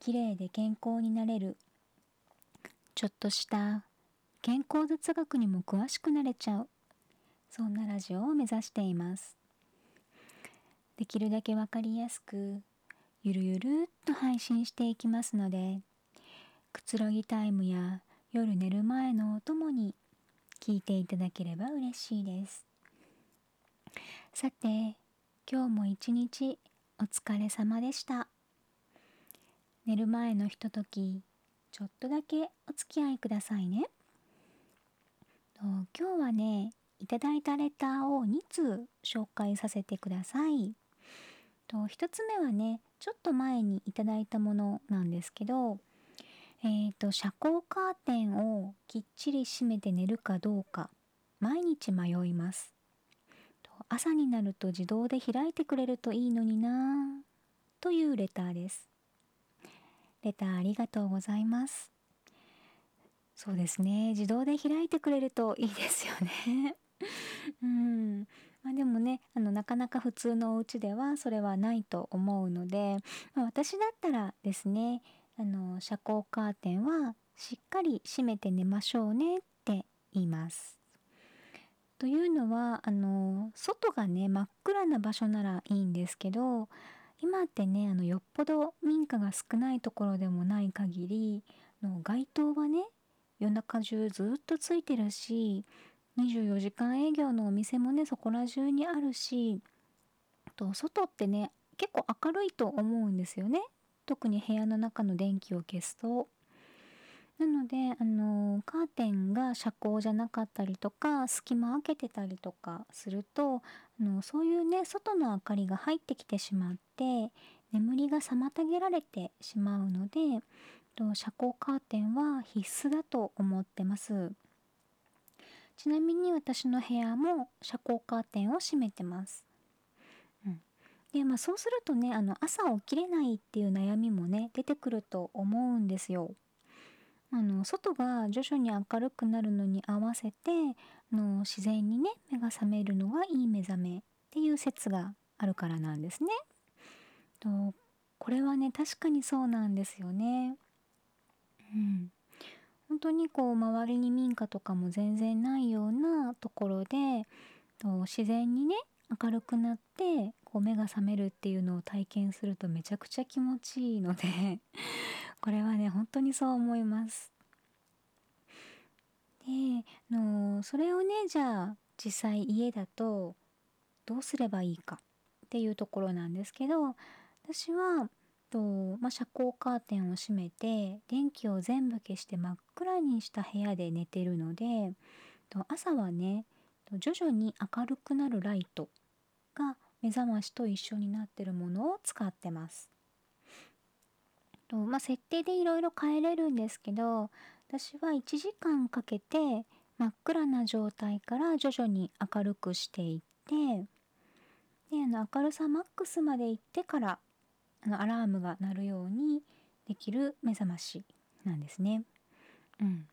きれいで健康になれる。ちょっとした健康雑学にも詳しくなれちゃう。そんなラジオを目指しています。できるだけわかりやすくゆるゆるっと配信していきますのでくつろぎタイムや夜寝る前のお供に聞いていただければ嬉しいです。さて今日も一日お疲れ様でした。寝る前のひとときちょっとだけお付き合いくださいね。今日はねいただいたレターを2通紹介させてください。と1つ目はねちょっと前にいただいたものなんですけどえっ、ー、と遮光カーテンをきっちり閉めて寝るかどうか毎日迷います。朝になると自動で開いてくれるといいのになというレターです。レターありがとうございます。そうですね。自動で開いてくれるといいですよね。うん。まあ、でもね、あの、なかなか普通のお家ではそれはないと思うので、まあ、私だったらですね、あの、遮光カーテンはしっかり閉めて寝ましょうねって言います。というのは、あの、外がね、真っ暗な場所ならいいんですけど、今ってねあのよっぽど民家が少ないところでもない限りの街灯はね夜中中ずっとついてるし24時間営業のお店もねそこら中にあるしと外ってね結構明るいと思うんですよね特に部屋の中の電気を消すと。なので、あのカーテンが遮光じゃなかったりとか隙間開けてたりとかするとのそういうね外の明かりが入ってきてしまって眠りが妨げられてしまうので遮光カーテンは必須だと思ってます。ちなみに私の部屋も遮光カーテンを閉めてます、うん、でまあそうするとねあの朝起きれないっていう悩みもね出てくると思うんですよ。あの外が徐々に明るくなるのに合わせての自然にね目が覚めるのがいい目覚めっていう説があるからなんですね。とこれはね確かにそうなんですよね。うん、本当にこう周りに民家とかも全然ないようなところでと自然にね明るくなってこう目が覚めるっていうのを体験するとめちゃくちゃ気持ちいいので これはね本当にそう思います。でのそれをねじゃあ実際家だとどうすればいいかっていうところなんですけど私はと、まあ、遮光カーテンを閉めて電気を全部消して真っ暗にした部屋で寝てるのでと朝はね徐々に明るくなるライトが目覚ましと一緒になってるものを使ってます。とまあ、設定でいろいろ変えれるんですけど私は1時間かけて真っ暗な状態から徐々に明るくしていってであの明るさマックスまで行ってからあのアラームが鳴るようにできる目覚ましなんですね。うん、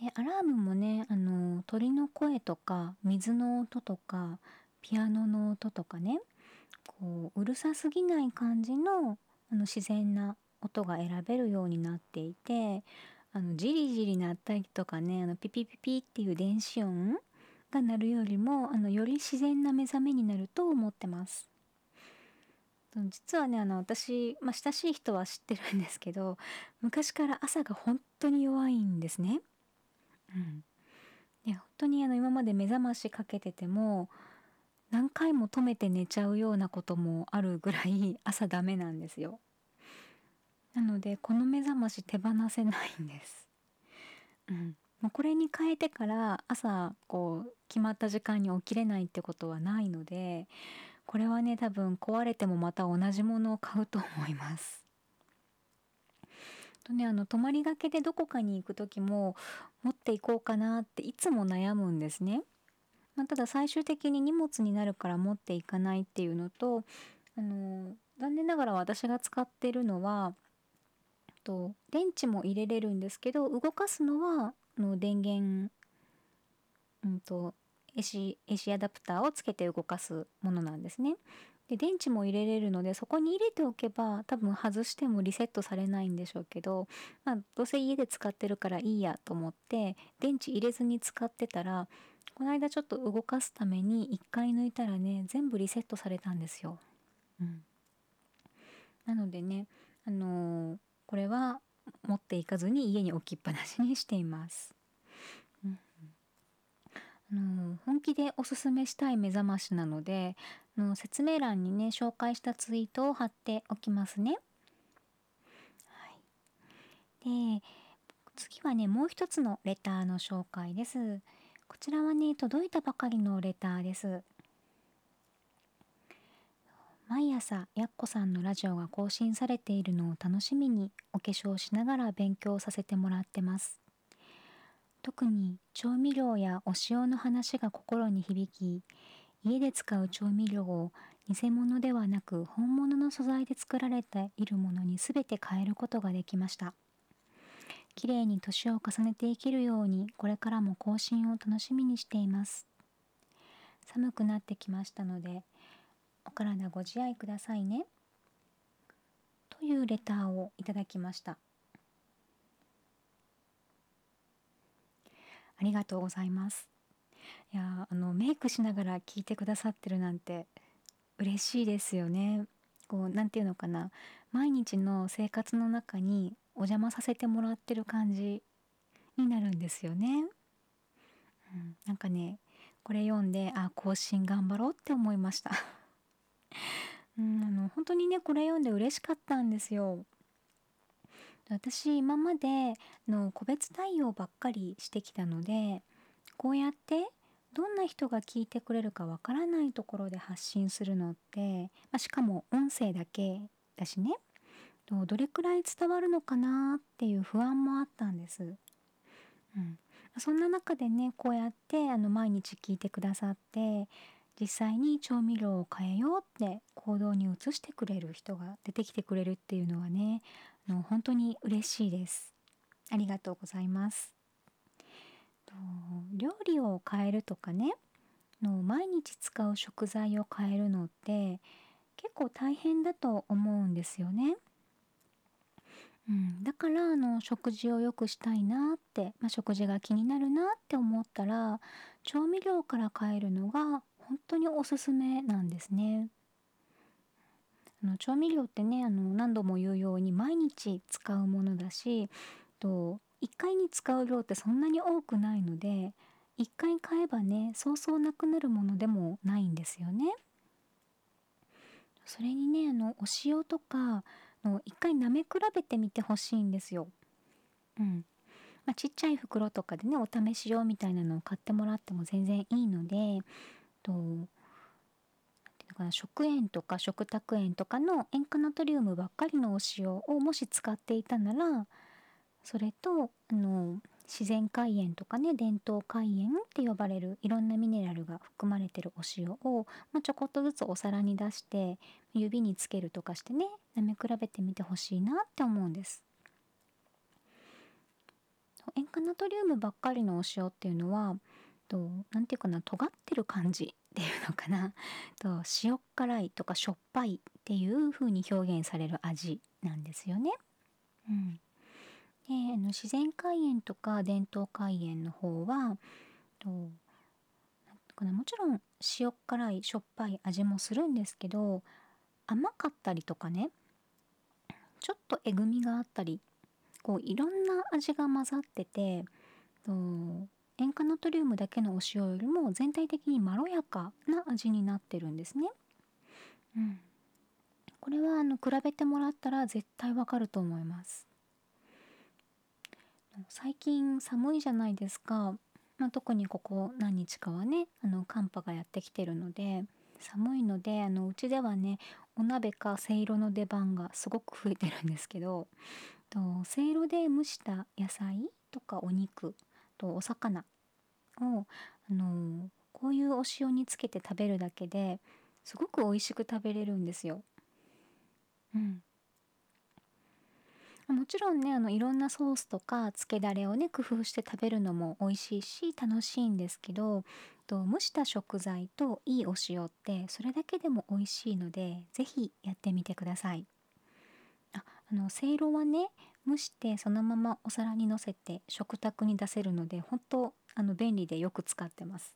でアラームもねあの鳥の声とか水の音とかピアノの音とかねこううるさすぎない感じのあの自然な音が選べるようになっていてあのジリジリ鳴ったりとかねあのピピピピっていう電子音が鳴るよりもあのより自然な目覚めになると思ってます。実はねあの私、まあ、親しい人は知ってるんですけど昔から朝が本当に弱いんですね。うん、で本当にあの今まで目覚ましかけてても何回も止めて寝ちゃうようなこともあるぐらい 朝ダメなんですよ。なのでこの目覚まし手放せないんです。うん、もうこれに変えてから朝こう決まった時間に起きれないってことはないのでこれはね多分壊れてもまた同じものを買うと思います。とねあの泊まりがけでどこかに行く時も持っていこうかなっていつも悩むんですね。まあ、ただ最終的に荷物になるから持っていかないっていうのとあの残念ながら私が使ってるのはと電池も入れれるんですけど動かすのはの電源、うんと、AC, AC アダプターをつけて動かすものなんですね。で電池も入れれるのでそこに入れておけば多分外してもリセットされないんでしょうけど、まあ、どうせ家で使ってるからいいやと思って電池入れずに使ってたらこの間ちょっと動かすために1回抜いたらね全部リセットされたんですよ。うん、なのでね、あのー、これは持っていかずに家に置きっぱなしにしています。うんあの本気でおすすめしたい目覚ましなのでの説明欄にね紹介したツイートを貼っておきますね。はい、で次はねもう一つのレターの紹介です。こちらはね届いたばかりのレターです。毎朝やっこさんのラジオが更新されているのを楽しみにお化粧しながら勉強させてもらってます。特に調味料やお塩の話が心に響き家で使う調味料を偽物ではなく本物の素材で作られているものに全て変えることができました。綺麗に年を重ねて生きるようにこれからも更新を楽しみにしています。寒くなってきましたのでお体ご自愛くださいね。というレターをいただきました。ありがとうございます。いやあのメイクしながら聞いてくださってるなんて嬉しいですよね。こう何て言うのかな毎日の生活の中にお邪魔させてもらってる感じになるんですよね。うん、なんかねこれ読んであ更新頑張ろうって思いました。うん、あの本当にねこれ読んで嬉しかったんですよ。私今までの個別対応ばっかりしてきたのでこうやってどんな人が聞いてくれるかわからないところで発信するのって、まあ、しかも音声だけだしねどれくらい伝わるのかなっていう不安もあったんです。うん、そんな中でねこうやってあの毎日聞いてくださって実際に調味料を変えようって行動に移してくれる人が出てきてくれるっていうのはねあの本当に嬉しいです。ありがとうございます。料理を変えるとかねの毎日使う食材を変えるのって結構大変だと思うんですよね。うん、だからあの食事を良くしたいなって、まあ、食事が気になるなって思ったら調味料から変えるのが本当におすすめなんですね。あの調味料ってねあの何度も言うように毎日使うものだしと1回に使う量ってそんなに多くないので1回買えばねそうそうなくなるものでもないんですよね。それにねあのお塩とかの1回舐め比べてみてほしいんですよ。うんまあ、ちっちゃい袋とかでねお試し用みたいなのを買ってもらっても全然いいのでと食塩とか食卓塩とかの塩化ナトリウムばっかりのお塩をもし使っていたならそれとあの自然海塩とかね伝統海塩って呼ばれるいろんなミネラルが含まれてるお塩を、まあ、ちょこっとずつお皿に出して指につけるとかしてね舐め比べてみてほしいなって思うんです。塩化ナトリウムばっかりのお塩っていうのはと何て言うかな尖ってる感じっていうのかな と塩辛いとかしょっぱいっていう風に表現される味なんですよね。うん、であの自然海塩とか伝統海塩の方はとかなもちろん塩辛いしょっぱい味もするんですけど甘かったりとかねちょっとえぐみがあったりこういろんな味が混ざっててと塩化ナトリウムだけのお塩よりも全体的にまろやかな味になってるんですね。うん、これはあの比べてもらったら絶対わかると思います。最近寒いじゃないですか、まあ、特にここ何日かはねあの寒波がやってきてるので寒いのであのうちではねお鍋かせいろの出番がすごく増えてるんですけどせいろで蒸した野菜とかお肉とお魚をあのこういうお塩につけて食べるだけですごく美味しく食べれるんですよ。うん。もちろんねあのいろんなソースとかつけだれをね工夫して食べるのも美味しいし楽しいんですけどと蒸した食材といいお塩ってそれだけでも美味しいので是非やってみてください。ああのせいろはね蒸してそのままお皿にのせて食卓に出せるので本当あの便利でよく使ってます。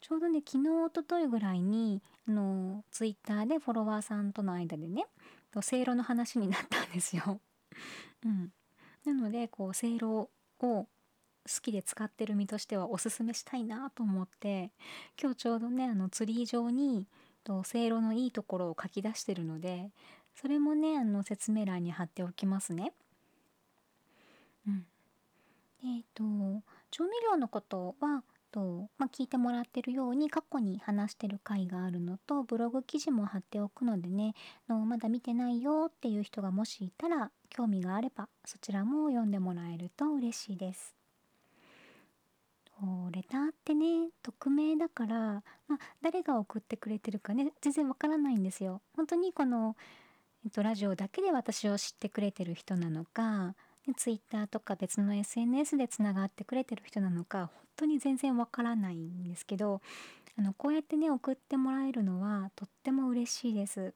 ちょうどね昨日おとといぐらいにあのツイッターでフォロワーさんとの間でねせいろの話になったんですよ。うん、なのでこうせいろを好きで使ってる身としてはおすすめしたいなと思って今日ちょうどねあのツリー上にせいろのいいところを書き出してるのでそれもねあの説明欄に貼っておきますね。うん、えっ、ー、と調味料のことはと、まあ、聞いてもらってるように過去に話してる回があるのとブログ記事も貼っておくのでねのまだ見てないよっていう人がもしいたら興味があればそちらも読んでもらえると嬉しいです。レターってね匿名だから、まあ、誰が送ってくれてるかね全然わからないんですよ。本当にこの、えっと、ラジオだけで私を知ってくれてる人なのか Twitter とか別の SNS でつながってくれてる人なのか本当に全然わからないんですけどあのこうやってね送ってもらえるのはとっても嬉しいです。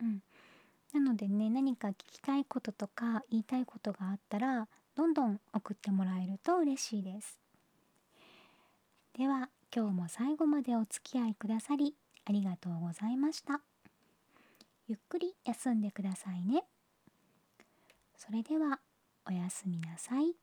うん、なのでね何か聞きたいこととか言いたいことがあったらどんどん送ってもらえると嬉しいです。では今日も最後までお付き合いくださりありがとうございました。ゆっくり休んでくださいね。それではおやすみなさい。